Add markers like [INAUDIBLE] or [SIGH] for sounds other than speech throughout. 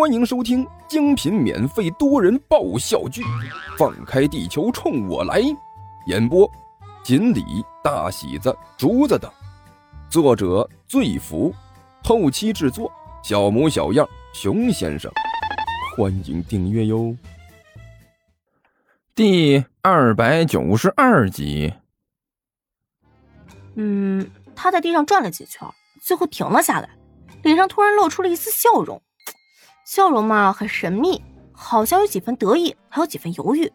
欢迎收听精品免费多人爆笑剧《放开地球冲我来》，演播：锦鲤、大喜子、竹子等，作者：醉福，后期制作：小模小样、熊先生。欢迎订阅哟。第二百九十二集。嗯，他在地上转了几圈，最后停了下来，脸上突然露出了一丝笑容。笑容嘛，很神秘，好像有几分得意，还有几分犹豫，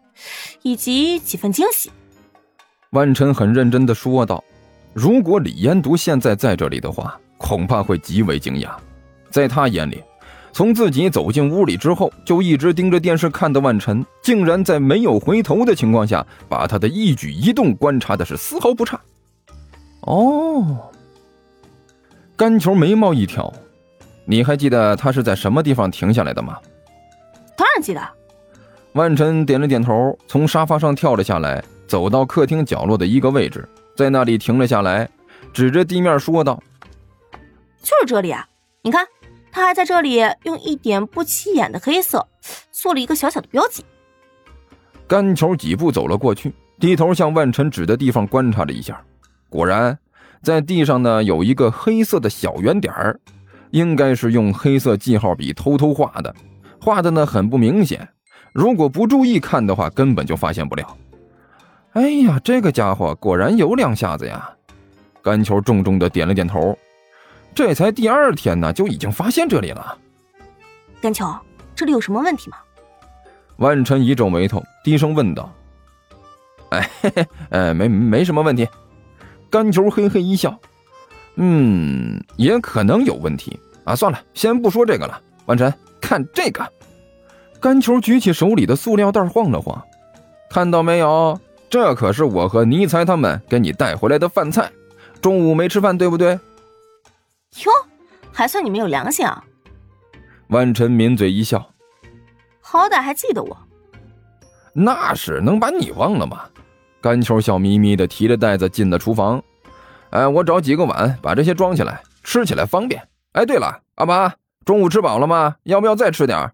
以及几分惊喜。万晨很认真的说道：“如果李延独现在在这里的话，恐怕会极为惊讶。在他眼里，从自己走进屋里之后，就一直盯着电视看的万晨，竟然在没有回头的情况下，把他的一举一动观察的是丝毫不差。”哦，干球眉毛一挑。你还记得他是在什么地方停下来的吗？当然记得。万晨点了点头，从沙发上跳了下来，走到客厅角落的一个位置，在那里停了下来，指着地面说道：“就是这里啊！你看，他还在这里用一点不起眼的黑色做了一个小小的标记。”干球几步走了过去，低头向万晨指的地方观察了一下，果然，在地上呢有一个黑色的小圆点儿。应该是用黑色记号笔偷偷画的，画的呢很不明显，如果不注意看的话，根本就发现不了。哎呀，这个家伙果然有两下子呀！甘球重重的点了点头。这才第二天呢，就已经发现这里了。甘球，这里有什么问题吗？万晨一皱眉头，低声问道：“哎，嘿嘿，呃，没没什么问题。”甘球嘿嘿一笑。嗯，也可能有问题啊！算了，先不说这个了。万晨，看这个。甘球举起手里的塑料袋晃了晃，看到没有？这可是我和尼才他们给你带回来的饭菜。中午没吃饭，对不对？哟，还算你们有良心啊！万晨抿嘴一笑，好歹还记得我。那是能把你忘了吗？甘球笑眯眯的提着袋子进了厨房。哎，我找几个碗，把这些装起来，吃起来方便。哎，对了，阿妈，中午吃饱了吗？要不要再吃点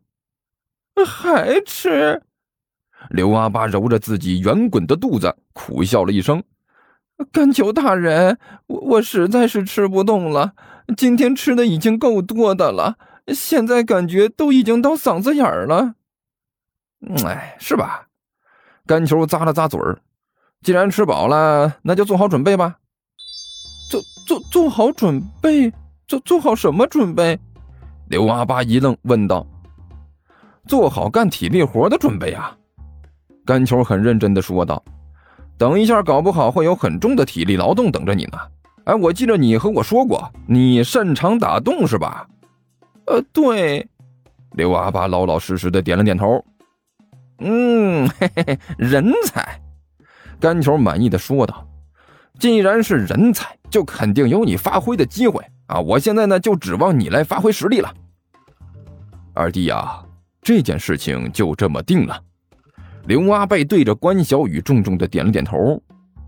还吃？刘阿八揉着自己圆滚的肚子，苦笑了一声：“甘求大人，我我实在是吃不动了。今天吃的已经够多的了，现在感觉都已经到嗓子眼儿了。哎，是吧？”甘球咂了咂嘴儿：“既然吃饱了，那就做好准备吧。”做做做好准备，做做好什么准备？刘阿八一愣，问道：“做好干体力活的准备啊！”甘球很认真的说道：“等一下，搞不好会有很重的体力劳动等着你呢。”哎，我记得你和我说过，你擅长打洞是吧？呃，对。刘阿八老老实实的点了点头。嗯，嘿嘿，人才。甘球满意的说道。既然是人才，就肯定有你发挥的机会啊！我现在呢，就指望你来发挥实力了。二弟呀，这件事情就这么定了。刘阿贝对着关小雨重重的点了点头。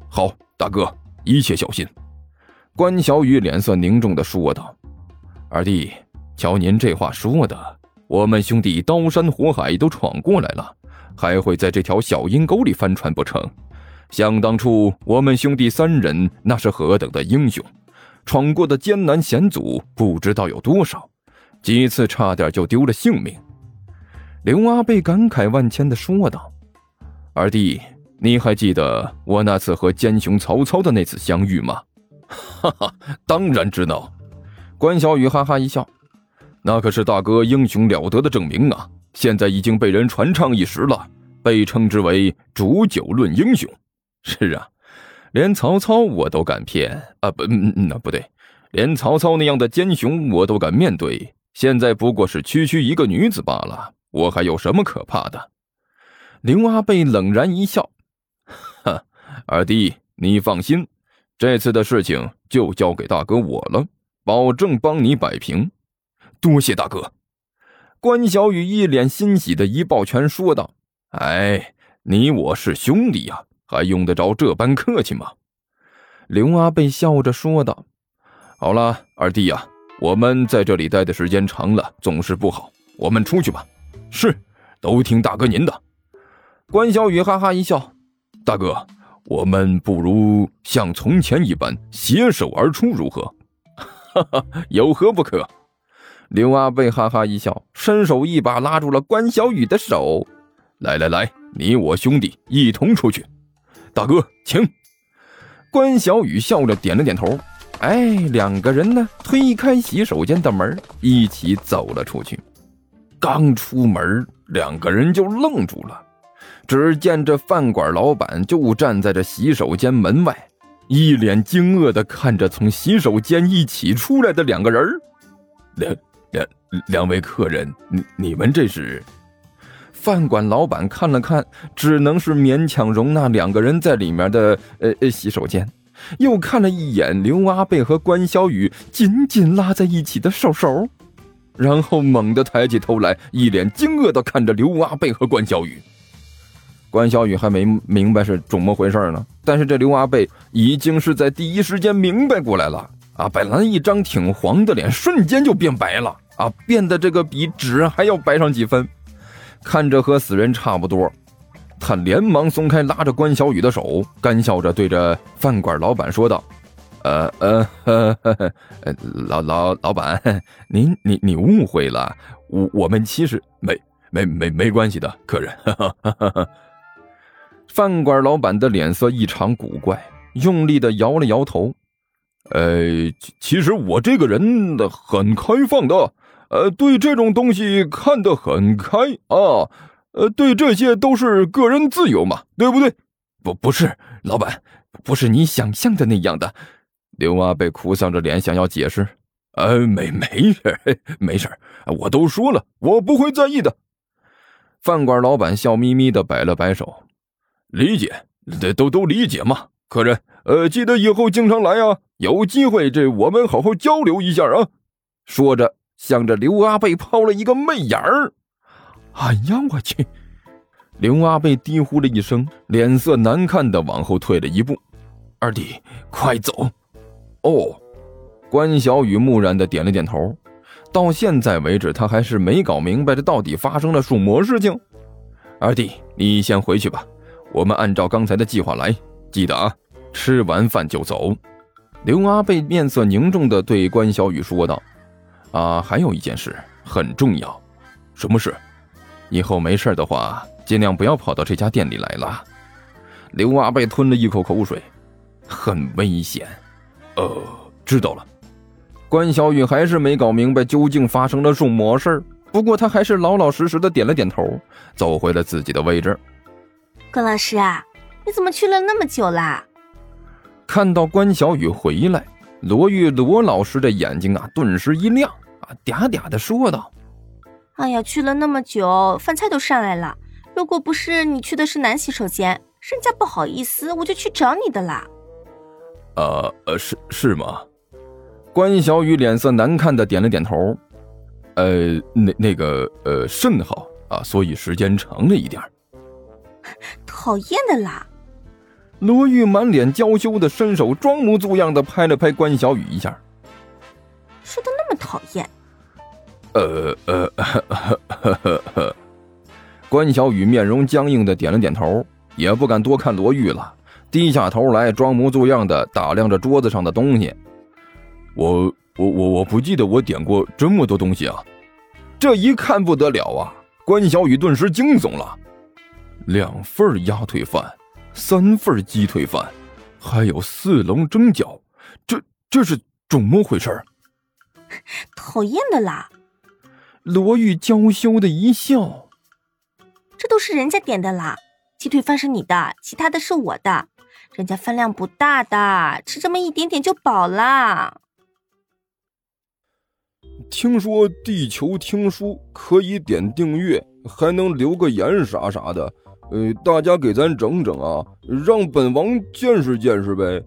好，大哥，一切小心。关小雨脸色凝重的说道：“二弟，瞧您这话说的，我们兄弟刀山火海都闯过来了，还会在这条小阴沟里翻船不成？”想当初，我们兄弟三人那是何等的英雄，闯过的艰难险阻不知道有多少，几次差点就丢了性命。刘阿贝感慨万千的说道：“二弟，你还记得我那次和奸雄曹操的那次相遇吗？”“ [LAUGHS] 哈哈，当然知道。”关小雨哈哈一笑，“那可是大哥英雄了得的证明啊！现在已经被人传唱一时了，被称之为‘煮酒论英雄’。”是啊，连曹操我都敢骗啊！不，那不对，连曹操那样的奸雄我都敢面对。现在不过是区区一个女子罢了，我还有什么可怕的？刘阿贝冷然一笑：“哈，二弟，你放心，这次的事情就交给大哥我了，保证帮你摆平。多谢大哥。”关小雨一脸欣喜的一抱拳说道：“哎，你我是兄弟呀！”还用得着这般客气吗？刘阿贝笑着说道：“好了，二弟呀，我们在这里待的时间长了，总是不好。我们出去吧。是，都听大哥您的。关小雨哈哈一笑：“大哥，我们不如像从前一般携手而出，如何？” [LAUGHS] 哈哈，有何不可？刘阿贝哈哈一笑，伸手一把拉住了关小雨的手：“来来来，你我兄弟一同出去。”大哥，请。关小雨笑着点了点头。哎，两个人呢，推开洗手间的门，一起走了出去。刚出门，两个人就愣住了。只见这饭馆老板就站在这洗手间门外，一脸惊愕的看着从洗手间一起出来的两个人两两两位客人，你你们这是？饭馆老板看了看，只能是勉强容纳两个人在里面的呃呃洗手间，又看了一眼刘阿贝和关小雨紧紧拉在一起的手手，然后猛地抬起头来，一脸惊愕的看着刘阿贝和关小雨。关小雨还没明白是怎么回事呢，但是这刘阿贝已经是在第一时间明白过来了啊！本来一张挺黄的脸，瞬间就变白了啊，变得这个比纸还要白上几分。看着和死人差不多，他连忙松开拉着关小雨的手，干笑着对着饭馆老板说道：“呃呃，呵呵老老老板，您你你误会了，我我们其实没没没没关系的，客人。[LAUGHS] ”饭馆老板的脸色异常古怪，用力的摇了摇头：“呃，其实我这个人很开放的。”呃，对这种东西看得很开啊，呃，对这些都是个人自由嘛，对不对？不，不是，老板，不是你想象的那样的。刘阿贝哭丧着脸想要解释，呃，没没事，没事，[LAUGHS] 我都说了，我不会在意的。饭馆老板笑眯眯的摆了摆手，理解，这都都理解嘛。客人，呃，记得以后经常来啊，有机会这我们好好交流一下啊。说着。向着刘阿贝抛了一个媚眼儿，哎呀，我去！刘阿贝低呼了一声，脸色难看的往后退了一步。二弟，快走！哦，关小雨木然的点了点头。到现在为止，他还是没搞明白这到底发生了什么事情。二弟，你先回去吧，我们按照刚才的计划来，记得啊，吃完饭就走。刘阿贝面色凝重的对关小雨说道。啊，还有一件事很重要，什么事？以后没事的话，尽量不要跑到这家店里来了。刘阿贝吞了一口口水，很危险。呃，知道了。关小雨还是没搞明白究竟发生了什么事儿，不过他还是老老实实的点了点头，走回了自己的位置。关老师啊，你怎么去了那么久啦？看到关小雨回来，罗玉罗老师的眼睛啊，顿时一亮。嗲嗲的说道：“哎呀，去了那么久，饭菜都上来了。如果不是你去的是男洗手间，人家不好意思，我就去找你的啦。”“呃呃，是是吗？”关小雨脸色难看的点了点头。“呃，那那个呃，甚好啊，所以时间长了一点。”“讨厌的啦！”罗玉满脸娇羞的伸手装模作样的拍了拍关小雨一下。说的那讨厌，呃呃，呵呵呵呵关小雨面容僵硬的点了点头，也不敢多看罗玉了，低下头来装模作样的打量着桌子上的东西。我我我我不记得我点过这么多东西啊！这一看不得了啊！关小雨顿时惊悚了，两份鸭腿饭，三份鸡腿饭，还有四笼蒸饺，这这是怎么回事？讨厌的啦！罗玉娇羞的一笑，这都是人家点的啦。鸡腿饭是你的，其他的是我的。人家饭量不大的，吃这么一点点就饱啦。听说地球听书可以点订阅，还能留个言啥啥的。呃，大家给咱整整啊，让本王见识见识呗。